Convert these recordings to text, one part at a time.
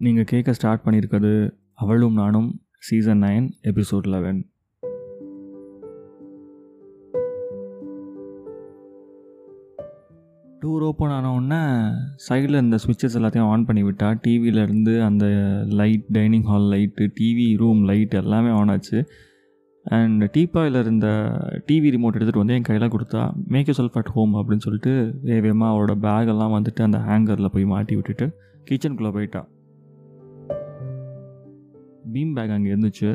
நீங்கள் கேட்க ஸ்டார்ட் பண்ணியிருக்கிறது அவளும் நானும் season nine episode eleven door open ஆனவுடனே சைடில் இந்த சுவிட்சஸ் எல்லாத்தையும் ஆன் பண்ணி விட்டா டிவியிலேருந்து அந்த light dining hall light TV room light எல்லாமே ஆன் ஆச்சு. அண்ட் டீப்பாயில் இருந்த டிவி ரிமோட் எடுத்துகிட்டு வந்து என் கையில் கொடுத்தா make you self at home அப்படின்னு சொல்லிட்டு வேகமாக அவளோட பேகெல்லாம் வந்துட்டு அந்த ஹேங்கரில் போய் மாட்டி விட்டுட்டு கிச்சனுக்குள்ளே போயிட்டான் பீம் பேக் அங்கே இருந்துச்சு.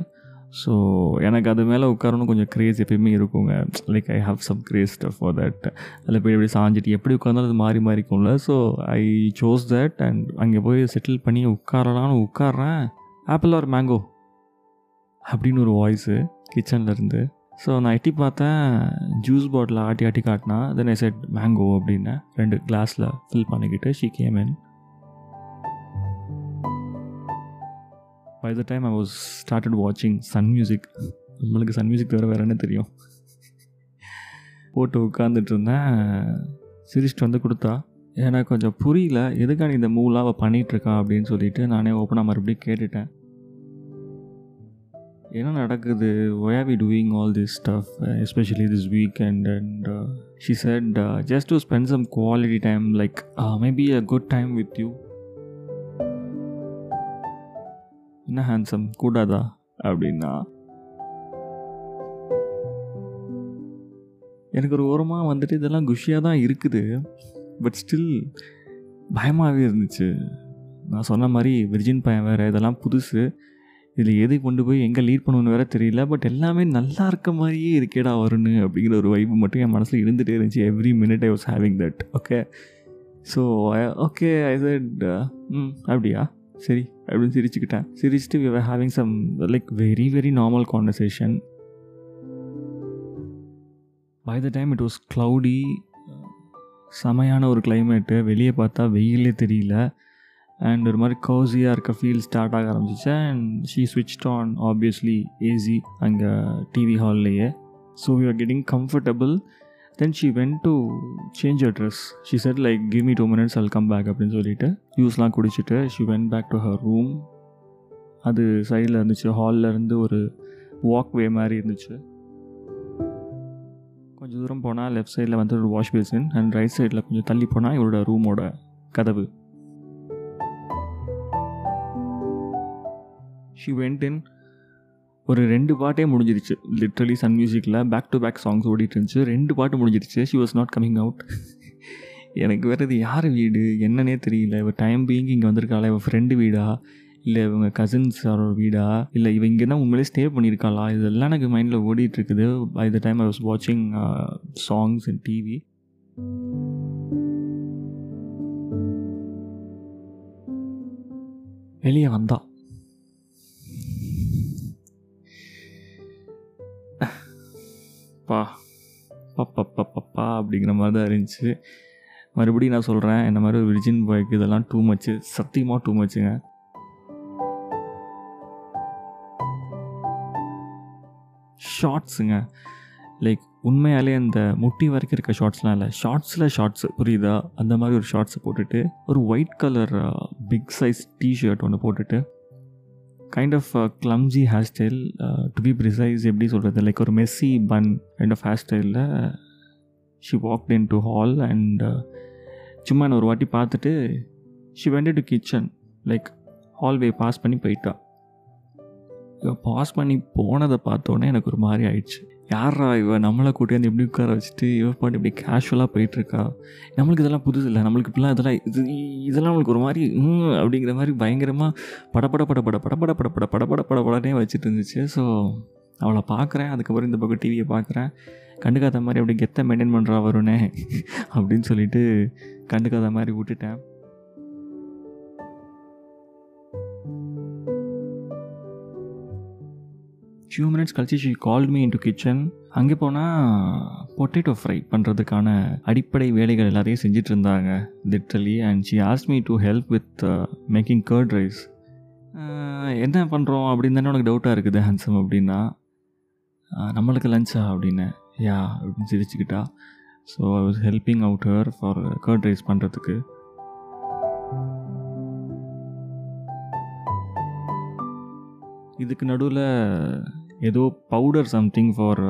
ஸோ எனக்கு அது மேலே உட்காரணும் கொஞ்சம் க்ரேஸ் எப்பயுமே இருக்குங்க. Like I have some craze for that அதில் போய் எப்படி சாஞ்சிட்டு எப்படி உட்காந்தாலும் அது மாறி மாறி இருக்கும்ல. So I chose that and அங்கே போய் செட்டில் பண்ணி உட்காரலான்னு உட்காறேன் ஆப்பிள் ஆர் மேங்கோ அப்படின்னு ஒரு வாய்ஸு கிச்சன்லேருந்து ஸோ நான் எட்டி பார்த்தேன் ஜூஸ் பாட்டில் ஆட்டி ஆட்டி காட்டினா தென் ஐ செட் மேங்கோ அப்படின்னு. ரெண்டு கிளாஸில் ஃபில் பண்ணிக்கிட்டு she came in by the time I was started வாட்சிங் சன் மியூசிக் நம்மளுக்கு சன் மியூசிக் தவிர வேறு என்ன தெரியும்? போட்டு உட்காந்துட்டு இருந்தேன். சிரிச்சிட்டு வந்து கொடுத்தா எனக்கு கொஞ்சம் புரியல எதுக்கான இந்த மூலாக அவள் பண்ணிகிட்ருக்கா அப்படின்னு சொல்லிட்டு நானே ஓப்பனாக மறுபடியும் கேட்டுட்டேன். என்ன நடக்குது? Why are we doing all this stuff especially this weekend and she said just to spend some quality time like maybe a good time with you என்ன ஹேண்ட்ஸம் கூடாதா? அப்படின்னா எனக்கு ஒரு ஓரமாக வந்துட்டு இதெல்லாம் குஷியாக தான் இருக்குது. பட் ஸ்டில் பயமாகவே இருந்துச்சு. நான் சொன்ன மாதிரி விர்ஜின் பையன் வேறு இதெல்லாம் புதுசு. இதில் எது கொண்டு போய் எங்கே லீட் பண்ணணும்னு வேறு தெரியல. பட் எல்லாமே நல்லா இருக்க மாதிரியே இருக்கேடா வரும்னு அப்படிங்கிற ஒரு வைப்பு மட்டும் என் மனசில் இருந்துகிட்டே இருந்துச்சு. Every minute I was having that okay so okay I said hmm அப்படியா? சரி. அப்படின்னு சிரிச்சுக்கிட்டேன். சிரிச்சுட்டு we are having some like very very normal conversation by the time it was cloudy செமையான ஒரு கிளைமேட்டு வெளியே பார்த்தா வெயிலே தெரியல. அண்ட் ஒரு மாதிரி கோசியாக இருக்க ஃபீல் ஸ்டார்ட் ஆக ஆரம்பிச்சிச்சு. அண்ட் ஷீ ஸ்விட்ச் ஆன் ஆப்வியஸ்லி ஏசி அங்கே TV ஹால்லையே so you are getting comfortable then she went to change a dress she said like give me two minutes I'll come back அப்படின்னு சொல்லிட்டு ஜூஸ்லாம் குடிச்சிட்டு she went back to her room அது சைடில் இருந்துச்சு. ஹாலில் இருந்து ஒரு வாக்வே மாதிரி இருந்துச்சு. கொஞ்சம் தூரம் போனால் லெஃப்ட் சைடில் வந்து ஒரு வாஷ் பேசின் அண்ட் ரைட் சைடில் கொஞ்சம் தள்ளி போனால் இவரோட ரூமோட கதவு. ஷி வெண்ட் இன் ஒரு ரெண்டு பாட்டே முடிஞ்சிருச்சு. லிட்ரலி சன் மியூசிக்கில் பேக் டு பேக் சாங்ஸ் ஓடிட்டு இருந்துச்சு. ரெண்டு பாட்டு முடிஞ்சிருச்சு. She was not coming out எனக்கு வேறு இது யார் வீடு? என்னன்னே தெரியல. இவர் டைம் பீயிங் இங்கே வந்திருக்காளா? இவள் ஃப்ரெண்டு வீடா? இல்லை இவங்க கசின்ஸ் வீடா? இல்லை இவன் இங்கே தான் உண்மையிலே ஸ்டே பண்ணியிருக்காளா? இதெல்லாம் எனக்கு மைண்டில் ஓடிட்டு இருக்குது. By the time I was வாட்சிங் சாங்ஸ் இன் டிவி வெளியே வந்தான் அப்படிங்கிற மாதிரி தான் இருந்துச்சு. மறுபடியும் நான் சொல்கிறேன் இந்த மாதிரி ஒரு விர்ஜின் பாய்க்கு இதெல்லாம் டூ மச்சு சத்தியமாக டூ மச்சுங்க ஷார்ட்ஸுங்க லைக் உண்மையாலே அந்த முட்டி வரைக்கும் இருக்க ஷார்ட்ஸ்லாம் இல்லை. ஷார்ட்ஸில் ஷார்ட்ஸ் புரியுதா? அந்த மாதிரி ஒரு ஷார்ட்ஸை போட்டுட்டு ஒரு white colour big size T-shirt ஒன்று போட்டுட்டு kind of clumsy hair style to be precise எப்படி சொல்கிறது லைக் ஒரு messy bun kind of hair ஸ்டைலில் she walked in to hall and சும்மா நான் ஒரு வாட்டி பார்த்துட்டு she went to kitchen like hallway pass பண்ணி போயிட்டா. பாஸ் பண்ணி போனதை பார்த்தோன்னே எனக்கு ஒரு மாதிரி ஆயிடுச்சு. யாரா இவ? நம்மளை கூட்டியாந்து எப்படி உட்கார வச்சுட்டு இவ பாட்டு இப்படி கேஷுவலாக போயிட்டுருக்கா? நம்மளுக்கு இதெல்லாம் புதுசு இல்லை. நம்மளுக்கு இப்படிலாம் இதெல்லாம் இது இதெல்லாம் நம்மளுக்கு ஒரு மாதிரி அப்படிங்கிற மாதிரி பயங்கரமாக படப்பட படப்பட படப்பட படப்பட படப்பட படப்படனே வச்சுட்டு இருந்துச்சு. ஸோ அவளை பார்க்குறேன். அதுக்கப்புறம் இந்த பக்கம் டிவியை பார்க்குறேன். கண்டுக்காத மாதிரி அப்படி கெத்தை மெயின்டைன் பண்ணுறா வருணே அப்படின்னு சொல்லிட்டு கண்டுக்காத மாதிரி விட்டுட்டேன். ஃபியூ மினிட்ஸ் கழிச்சு she call me in to kitchen அங்கே போனால் பொட்டேட்டோ ஃப்ரை பண்ணுறதுக்கான அடிப்படை வேலைகள் எல்லாத்தையும் செஞ்சிட்டு இருந்தாங்க literally and she as me to help with making curd rice என்ன பண்ணுறோம் அப்படின்னு தானே உனக்கு டவுட்டாக இருக்குது ஹான்சம் அப்படின்னா. நம்மளுக்கு லஞ்சா அப்படின்னு. யா அப்படின்னு சிரிச்சுக்கிட்டா. So I was helping out her for curd rice பண்ணுறதுக்கு இதுக்கு நடுவில் ஏதோ பவுடர் சம்திங் ஃபார்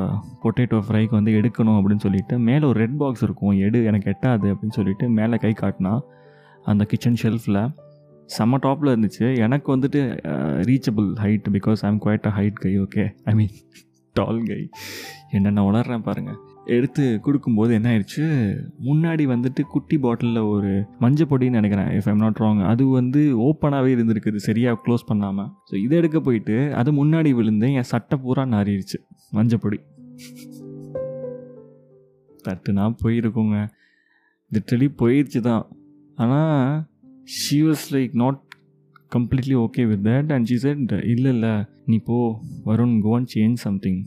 பொட்டேட்டோ ஃப்ரைக்கு வந்து எடுக்கணும் அப்படின்னு சொல்லிட்டு மேலே ஒரு ரெட் பாக்ஸ் இருக்கும் எடு எனக்கு எட்டாது அப்படின்னு சொல்லிட்டு மேலே கை காட்டினா அந்த கிச்சன் ஷெல்ஃபில் செம்ம டாப்பில் இருந்துச்சு. எனக்கு வந்துட்டு reachable height because I'm quite a height guy okay I mean tall guy என்னென்ன உணர்றேன் பாருங்கள் எடுத்து கொடுக்கும்போது என்ன ஆயிடுச்சு? முன்னாடி வந்துட்டு குட்டி பாட்டிலில் ஒரு மஞ்சள் பொடின்னு நினைக்கிறேன் இஃப் ஐம் நாட் ராங் அது வந்து ஓப்பனாகவே இருந்திருக்குது சரியாக க்ளோஸ் பண்ணாமல் ஸோ இதை எடுக்க போயிட்டு அது முன்னாடி விழுந்து என் சட்டை பூரா நாறிடுச்சு மஞ்சள் பொடி. தட்டுனா போயிருக்குங்க. லிட்ரலி போயிடுச்சு தான் ஆனால் she was like not completely okay with that and she said இல்லை இல்லை நீ போ. Varun go and change something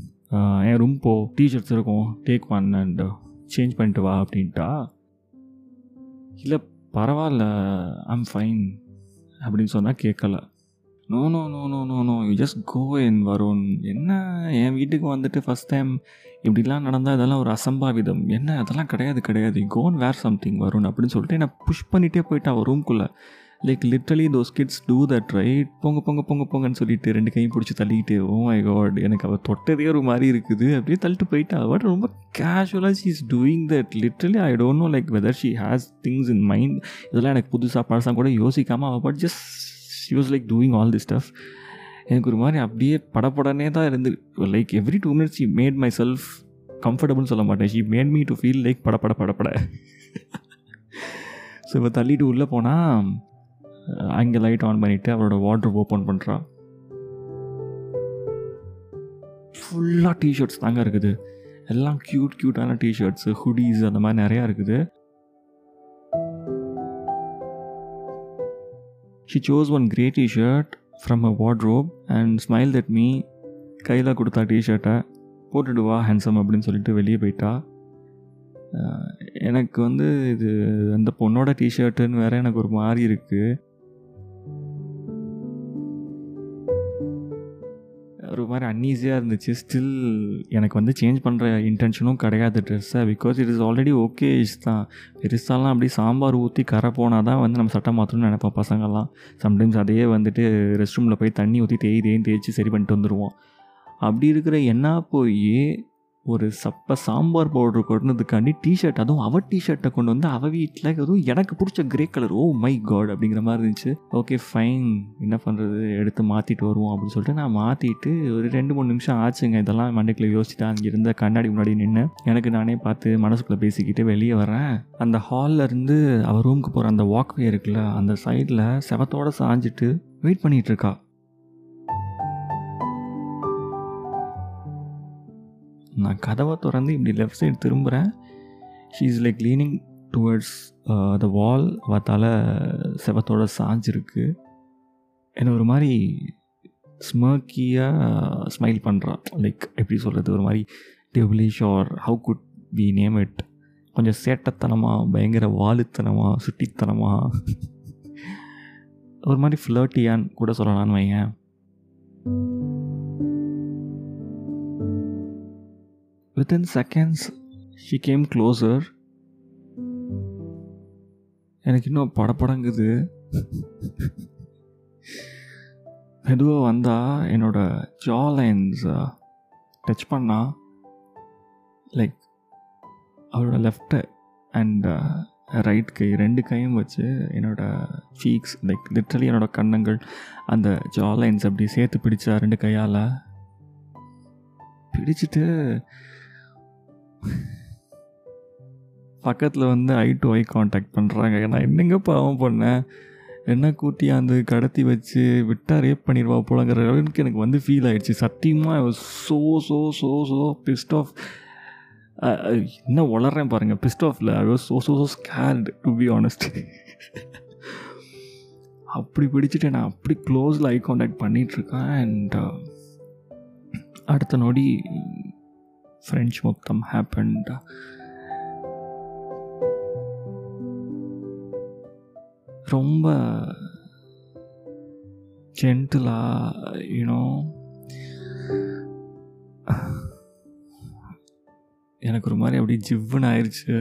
N room போ. டீஷர்ட்ஸ் இருக்கும். டேக் ஒன் அண்ட் சேஞ்ச் பண்ணிட்டு வா அப்படின்ட்டா. இல்லை பரவாயில்ல. ஐம் ஃபைன் அப்படின்னு சொன்னால் கேட்கல no no no no no no you just go என் வருண் என்ன என் வீட்டுக்கு வந்துட்டு ஃபஸ்ட் டைம் இப்படிலாம் நடந்தால் இதெல்லாம் ஒரு அசம்பாவிதம். என்ன? அதெல்லாம் கிடையாது கிடையாது. கோன் வேர் சம்திங் வருண் அப்படின்னு சொல்லிட்டு என்னை புஷ் பண்ணிகிட்டே போயிட்டான் அவள் ரூம்குள்ளே like literally those kids do that right பொங்க பொங்க பொங்க பொங்கன்னு சொல்லிட்டு ரெண்டு கையும் பிடிச்சி தள்ளிக்கிட்டு ஓ மை காட் எனக்கு அவள் தொட்டதே ஒரு மாதிரி இருக்குது. அப்படியே தள்ளிட்டு போயிட்டா. பட் ரொம்ப கேஷுவலாக she is doing that literally I don't know like whether she has things in mind இதெல்லாம் எனக்கு புதுசாக பழசாக கூட யோசிக்காமல் அவள் but just she was like doing all the stuff எனக்கு ஒரு மாதிரி அப்படியே படப்படனே தான் இருந்து like every two minutes she made myself கம்ஃபர்டபுள்னு சொல்ல மாட்டேன். She made me to feel like படப்பட படப்பட ஸோ இப்போ தள்ளிட்டு உள்ளே போனால் அங்கே லைட் ஆன் பண்ணிவிட்டு அவரோட வாட்ரு ஓப்பன் பண்ணுறா ஃபுல்லாக டிஷர்ட்ஸ் தாங்க இருக்குது. எல்லாம் க்யூட் க்யூட்டான டிஷர்ட்ஸு ஹுடீஸ் அந்த மாதிரி நிறையா இருக்குது. She chose one grey T-shirt from a wardrobe and smile that me கையில் கொடுத்தா டிஷர்ட்டை போட்டுட்டு வா ஹேண்ட்ஸம் அப்படின்னு சொல்லிட்டு வெளியே போயிட்டா. எனக்கு வந்து இது அந்த பொண்ணோட டிஷர்ட்டுன்னு வேறு எனக்கு ஒரு மாதிரி இருக்குது ஒரு மாதிரி அன்ஈஸியாக இருந்துச்சு. ஸ்டில் எனக்கு வந்து சேஞ்ச் பண்ணுற இன்டென்ஷனும் கிடையாது ட்ரெஸ்ஸை because it is already okay is தான். பெருசாலாம் அப்படி சாம்பார் ஊற்றி கரை போனால் தான் வந்து நம்ம சட்டை மாற்றணும்னு நினைப்போம் பசங்கள்லாம். சம்டைம்ஸ் அதையே வந்துட்டு ரெஸ்ட் ரூமில் போய் தண்ணி ஊற்றி தேய் தேயும் தேய்ச்சி சரி பண்ணிட்டு வந்துடுவோம் அப்படி இருக்கிற என்ன போய் ஒரு சப்ப சாம்பார் பவுடர் கொண்டதுக்காண்டி டிஷர்ட் அதுவும் அவ டிஷர்ட்டை கொண்டு வந்து அவள் வீட்டில் அதுவும் எனக்கு பிடிச்ச grey colour oh my God அப்படிங்கிற மாதிரி இருந்துச்சு. ஓகே ஃபைன் என்ன பண்ணுறது எடுத்து மாற்றிட்டு வருவோம் அப்படின்னு சொல்லிட்டு நான் மாற்றிட்டு ஒரு ரெண்டு மூணு நிமிஷம் ஆச்சுங்க. இதெல்லாம் மண்டைக்குள்ள யோசிச்சுட்டு அங்கே இருந்த கண்ணாடி முன்னாடி நின்று எனக்கு நானே பார்த்து மனசுக்குள்ளே பேசிக்கிட்டு வெளியே வரேன் அந்த ஹாலில் இருந்து அவள் ரூமுக்கு போகிற அந்த வாக்வே இருக்குல்ல அந்த சைடில் செவத்தோட சாஞ்சிட்டு வெயிட் பண்ணிகிட்டு நான் கதவை திறந்து இப்படி left side திரும்புகிறேன் she is like leaning towards the wall அவத்தால் செவத்தோட சாஞ்சிருக்கு என்ன ஒரு மாதிரி ஸ்மர்க்கியாக ஸ்மைல் பண்ணுறான் லைக் எப்படி சொல்கிறது ஒரு மாதிரி devilish or how could we name it கொஞ்சம் சேட்டத்தனமாக பயங்கர வாலுத்தனமாக சுட்டித்தனமாக ஒரு மாதிரி ஃப்ளர்ட்டியான்னு கூட சொல்லலான்னு வையேன். Within seconds she came closer. எனக்கு இன்னும் படப்படங்குது மெதுவாக வந்தால் என்னோட ஜா லைன்ஸ் டச் பண்ணா லைக் அவரோட லெஃப்ட்டு அண்ட் ரைட் கை ரெண்டு கையும் வச்சு என்னோட சீக்ஸ் லைக் லிட்ரலி என்னோடய கன்னங்கள் அந்த ஜா லைன்ஸ் அப்படி சேர்த்து பிடிச்சா ரெண்டு கையால் பிடிச்சிட்டு பக்கத்தில் வந்து ஐ டு ஐ காண்டாக்ட் பண்ணுறாங்க நான் என்னங்க பாவம் பண்ணேன்? என்ன கூட்டியாந்து கடத்தி வச்சு விட்டால் ரேப் பண்ணிடுவா போலங்கிற அளவுக்கு எனக்கு வந்து ஃபீல் ஆகிடுச்சு சத்தியமாக so so so so pissed off என்ன வளர்றேன் பாருங்கள் பிஸ்ட் ஆஃபில் I was so so so scared to be honest அப்படி பிடிச்சிட்டு நான் அப்படி க்ளோஸில் ஐ காண்டாக்ட் பண்ணிகிட்ருக்கேன் அண்ட் அடுத்த நொடி ஃப்ரெஞ்ச் மொத்தம் ஹேப்பன்ட் ரொம்ப ஜென்டிலாக யூனோ எனக்கு ஒரு மாதிரி அப்படியே ஜிவ்வுன்னு ஆயிடுச்சு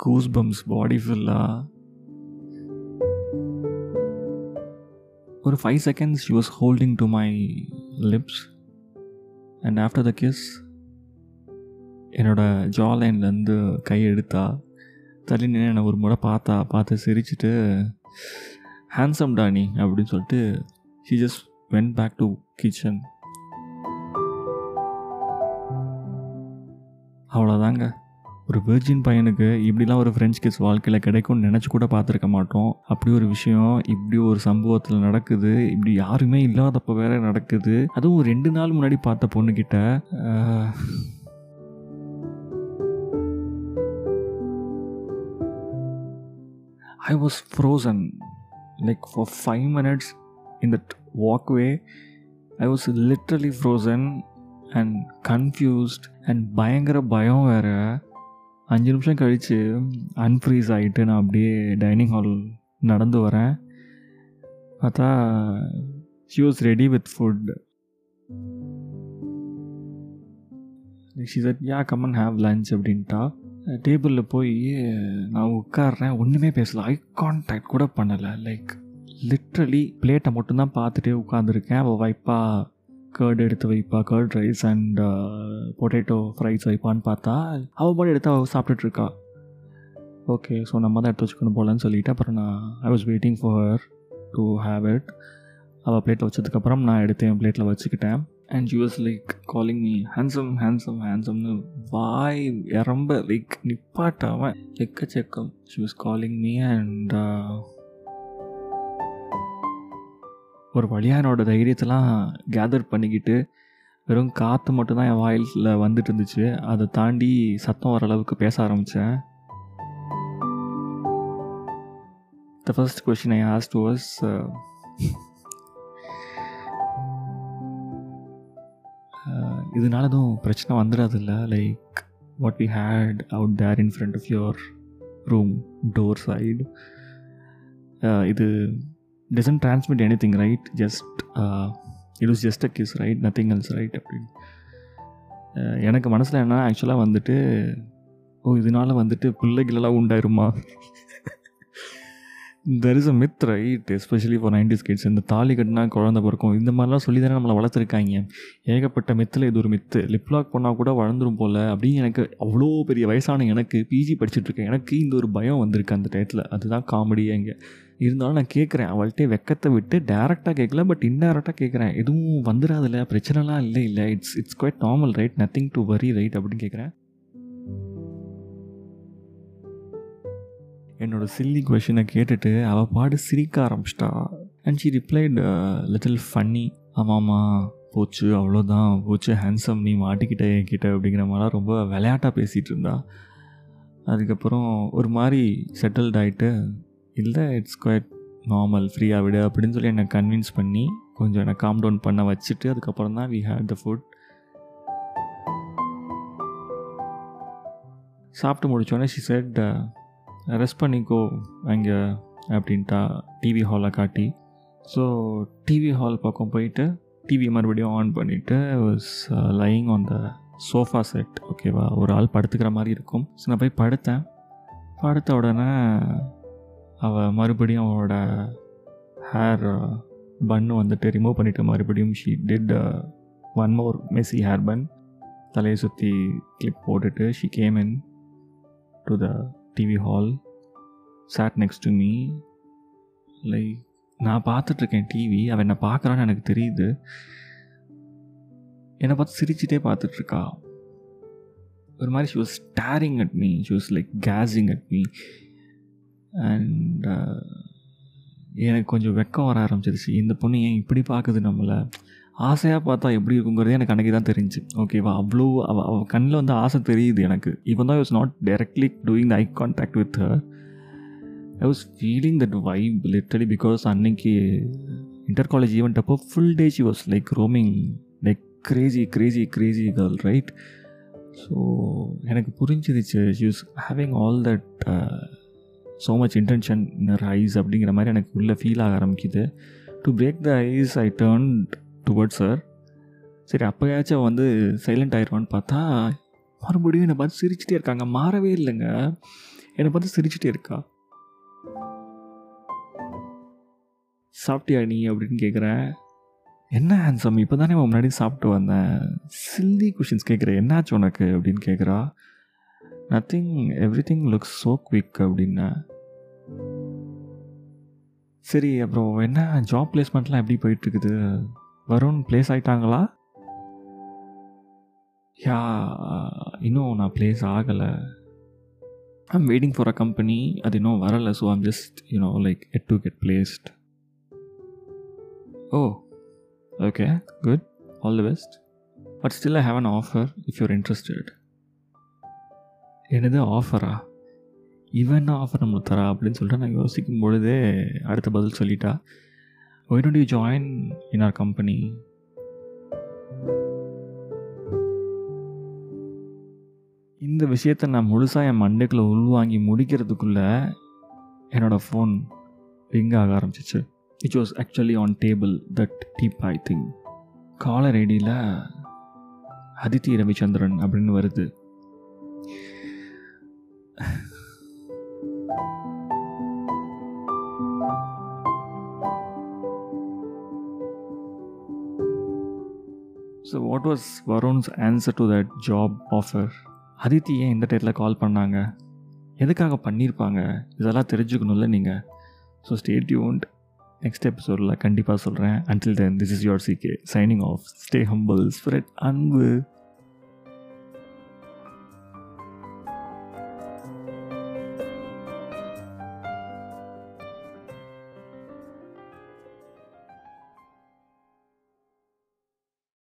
கூஸ் பம்ஸ் பாடி ஃபுல்லாக ஒரு five seconds she was holding to my lips and after the kiss என்னோட ஜா லைன்லேருந்து கை எடுத்தா தள்ளி நின்று என்னை ஒரு முறை பார்த்தா பார்த்து சிரிச்சிட்டு ஹேண்ட்ஸம் டானி அப்படின்னு சொல்லிட்டு she just went back to kitchen அவ்வளோதாங்க ஒரு வெர்ஜின் பையனுக்கு இப்படிலாம் ஒரு ஃப்ரெஞ்ச் கிஸ் வாழ்க்கையில் கிடைக்கும்னு நினச்சி கூட பார்த்துருக்க மாட்டோம். அப்படி ஒரு விஷயம் இப்படி ஒரு சம்பவத்தில் நடக்குது. இப்படி யாருமே இல்லாதப்போ வேற நடக்குது. அதுவும் ரெண்டு நாள் முன்னாடி பார்த்த பொண்ணுக்கிட்ட I was frozen like for five minutes in that walkway. I was literally frozen and confused and பயங்கர பயம் வேறு. அஞ்சு நிமிஷம் கழித்து அன்ஃப்ரீஸ் ஆகிட்டு நான் அப்படியே டைனிங் ஹால் நடந்து வரேன். பார்த்தா she was ready with food she said yeah come and have lunch அப்படின்ட்டா. டேபிளில் போய் நான் உட்காடுறேன் ஒன்றுமே பேசல. ஐ கான்டாக்ட் கூட பண்ணலை. லைக் லிட்ரலி பிளேட்டை மட்டும்தான் பார்த்துட்டே உட்காந்துருக்கேன் அவள் வைப்பா கேர்டு எடுத்து வைப்பா curd rice and potato fries வைப்பான்னு பார்த்தா அவள் மட்டும் எடுத்து அவள் சாப்பிட்டுட்ருக்கா. ஓகே ஸோ நம்ம தான் எடுத்து வச்சுக்கணும் போகலான்னு சொல்லிட்டு அப்புறம் நான் I was waiting for to have it அவள் பிளேட்டில் வச்சதுக்கப்புறம் நான் எடுத்து என் பிளேட்டில் வச்சுக்கிட்டேன். And you like calling me handsome handsome ஹேண்ட்ஸம்னு வாய் ரொம்ப லைக் நிப்பாட்டாம எக்கச்சக்கம். She was calling me and ஒரு வழியாக என்னோட தைரியத்தெல்லாம் கேதர் பண்ணிக்கிட்டு வெறும் காற்று மட்டும்தான் என் வாயிலில் வந்துட்டு இருந்துச்சு. அதை தாண்டி சத்தம் வர அளவுக்கு பேச ஆரம்பித்தேன் the first question I asked was இதனால எதுவும் பிரச்சனை வந்துடாதுல்ல? Like what we had out there in front of your room door side இது doesn't transmit anything right just it is just a kiss right nothing else right அப்படின்னு எனக்கு மனசில் என்ன? ஆக்சுவலாக வந்துட்டு ஓ இதனால வந்துட்டு பிள்ளைகளெல்லாம் உண்டாயிருமா? There is a myth right especially for nineties kids இந்த தாலி கட்டினா குழந்தை பிறக்கும். இந்த மாதிரிலாம் சொல்லி தானே நம்மளை வளர்த்துருக்காங்க. ஏகப்பட்ட மித்தில் இது ஒரு மித்து லிப்லாக் பண்ணால் கூட வளர்ந்துரும் போல். அப்படின்னு எனக்கு அவ்வளோ பெரிய வயசான எனக்கு பிஜி படிச்சுட்ருக்கேன் எனக்கு இந்த ஒரு பயம் வந்திருக்கு அந்த டயத்தில். அதுதான் காமெடியே இங்கே இருந்தாலும் நான் கேட்குறேன் அவள்கிட்ட வெக்கத்தை விட்டு டேரெக்டாக கேட்கல பட் இன்டேரக்டாக கேட்குறேன் எதுவும் வந்துடாதில்ல பிரச்சனைலாம் இல்லை இல்லை. It's it's quite normal right nothing to worry right அப்படின்னு கேட்குறேன் என்னோட சில்லி கொஷினை கேட்டுட்டு அவள் பாடு சிரிக்க ஆரம்பிச்சிட்டா. And she replied little funny ஆமாம்மா போச்சு அவ்வளோதான் போச்சு ஹேண்ட்ஸம் நீ மாட்டிக்கிட்ட என்கிட்ட அப்படிங்கிற மாதிரிலாம் ரொம்ப விளையாட்டாக பேசிகிட்டு இருந்தா. அதுக்கப்புறம் ஒரு மாதிரி செட்டில்ட் ஆகிட்டு இல்லை இட்ஸ் குவைட் நார்மல் ஃப்ரீயாக விடு அப்படின்னு சொல்லி என்னை கன்வின்ஸ் பண்ணி கொஞ்சம் என்னை காம் டவுன் பண்ண வச்சுட்டு அதுக்கப்புறம் தான் வி ஹேட் த ஃபுட் சாப்பிட்டு முடித்தோடனே ஷி செட் ரெஸ்ட் பண்ணிக்கோ அங்கே அப்படின்ட்டா டிவி ஹாலை காட்டி. ஸோ டிவி ஹால் பக்கம் போயிட்டு டிவி மறுபடியும் ஆன் பண்ணிவிட்டு was lying on the sofa set ஓகேவா ஒரு ஆள் படுத்துக்கிற மாதிரி இருக்கும். ஸோ நான் போய் படுத்தேன். படுத்த உடனே அவள் மறுபடியும் அவளோட ஹேர் பன்னு uh, வந்துட்டு ரிமூவ் பண்ணிவிட்டு மறுபடியும் she did one more messy hair bun தலையை சுற்றி கிளிப் போட்டுட்டு she came in to the TV hall sat next to me like நான் பார்த்துட்ருக்கேன் டிவி அவன் என்னை பார்க்குறான்னு எனக்கு தெரியுது. என்னை பார்த்து சிரிச்சிட்டே பார்த்துட்ருக்கா. ஒரு மாதிரி she was staring at me she was like gazing at me and எனக்கு கொஞ்சம் வெக்கம் வர ஆரம்பிச்சிருச்சு. இந்த பொண்ணு ஏன் இப்படி பார்க்குது நம்மளை? ஆசையாக பார்த்தா எப்படி இருக்குங்கிறதே எனக்கு அன்றைக்கி தான் தெரிஞ்சு. ஓகேவா அவ்வளோ அவ அவ கண்ணில் வந்து ஆசை தெரியுது எனக்கு. ஈவன் தான் was not directly doing the eye contact with her I was feeling that vibe literally because அன்னைக்கு இன்டர் காலேஜ் ஈவெண்ட் அப்போ full day she was like roaming like crazy crazy crazy girl right so எனக்கு புரிஞ்சிருச்சு you're having all that so much intention in eyes அப்படிங்கிற மாதிரி எனக்கு உள்ளே feel ஆக ஆரம்பிக்குது. To break the ice I turned towards sir சரி அப்போயாச்சும் வந்து சைலண்ட் ஆயிடுவான்னு பார்த்தா மறுபடியும் என்னை பார்த்து சிரிச்சிட்டே இருக்காங்க. மாறவே இல்லைங்க. என்னை பார்த்து சிரிச்சிட்டே இருக்கா. சாப்பிட்டியா நீ அப்படின்னு கேட்குறேன் என்ன ஹேண்ட்ஸம் இப்போ தானே முன்னாடி சாப்பிட்டு வந்தேன். சில்லி கொஷின்ஸ் கேட்குறேன் என்னாச்சு உனக்கு அப்படின்னு கேட்குறா nothing everything looks so quick அப்படின்னா. சரி அப்புறம் என்ன? ஜாப் பிளேஸ்மெண்ட்லாம் எப்படி போயிட்டுருக்குது வருண் பிளேஸ் ஆகிட்டாங்களா யா இன்னும் நான் பிளேஸ் ஆகலை. I'm waiting for a company அது இன்னும் வரலை so I'm just you know like yet to get placed oh okay good all the best but still I have an offer if you're interested என்னது ஆஃபரா இவன் என்ன offer நம்மளுக்கு தரா அப்படின்னு சொல்லிட்டு நான் யோசிக்கும் பொழுதே அடுத்த பதில் சொல்லிட்டா. Why don't you join in our company இந்த விஷயத்தை நான் முழுசாக என் மண்டைக்குள்ளே உள்வாங்கி முடிக்கிறதுக்குள்ளே என்னோடய ஃபோன் ரிங் ஆக ஆரம்பிச்சிச்சு. It was actually on table that deep I think caller ஐடியில் அதித்தி ரவிச்சந்திரன் அப்படின்னு வருது. So what was Varun's answer to that job offer Aditi ஏன் இந்த டேட்டில் கால் பண்ணாங்க? எதுக்காக பண்ணியிருப்பாங்க இதெல்லாம் தெரிஞ்சுக்கணும்ல நீங்கள் ஸோ ஸ்டே யூன்ட் நெக்ஸ்ட் எபிசோடில் கண்டிப்பாக சொல்கிறேன் until then this is your CK signing off stay humble spread அன்பு.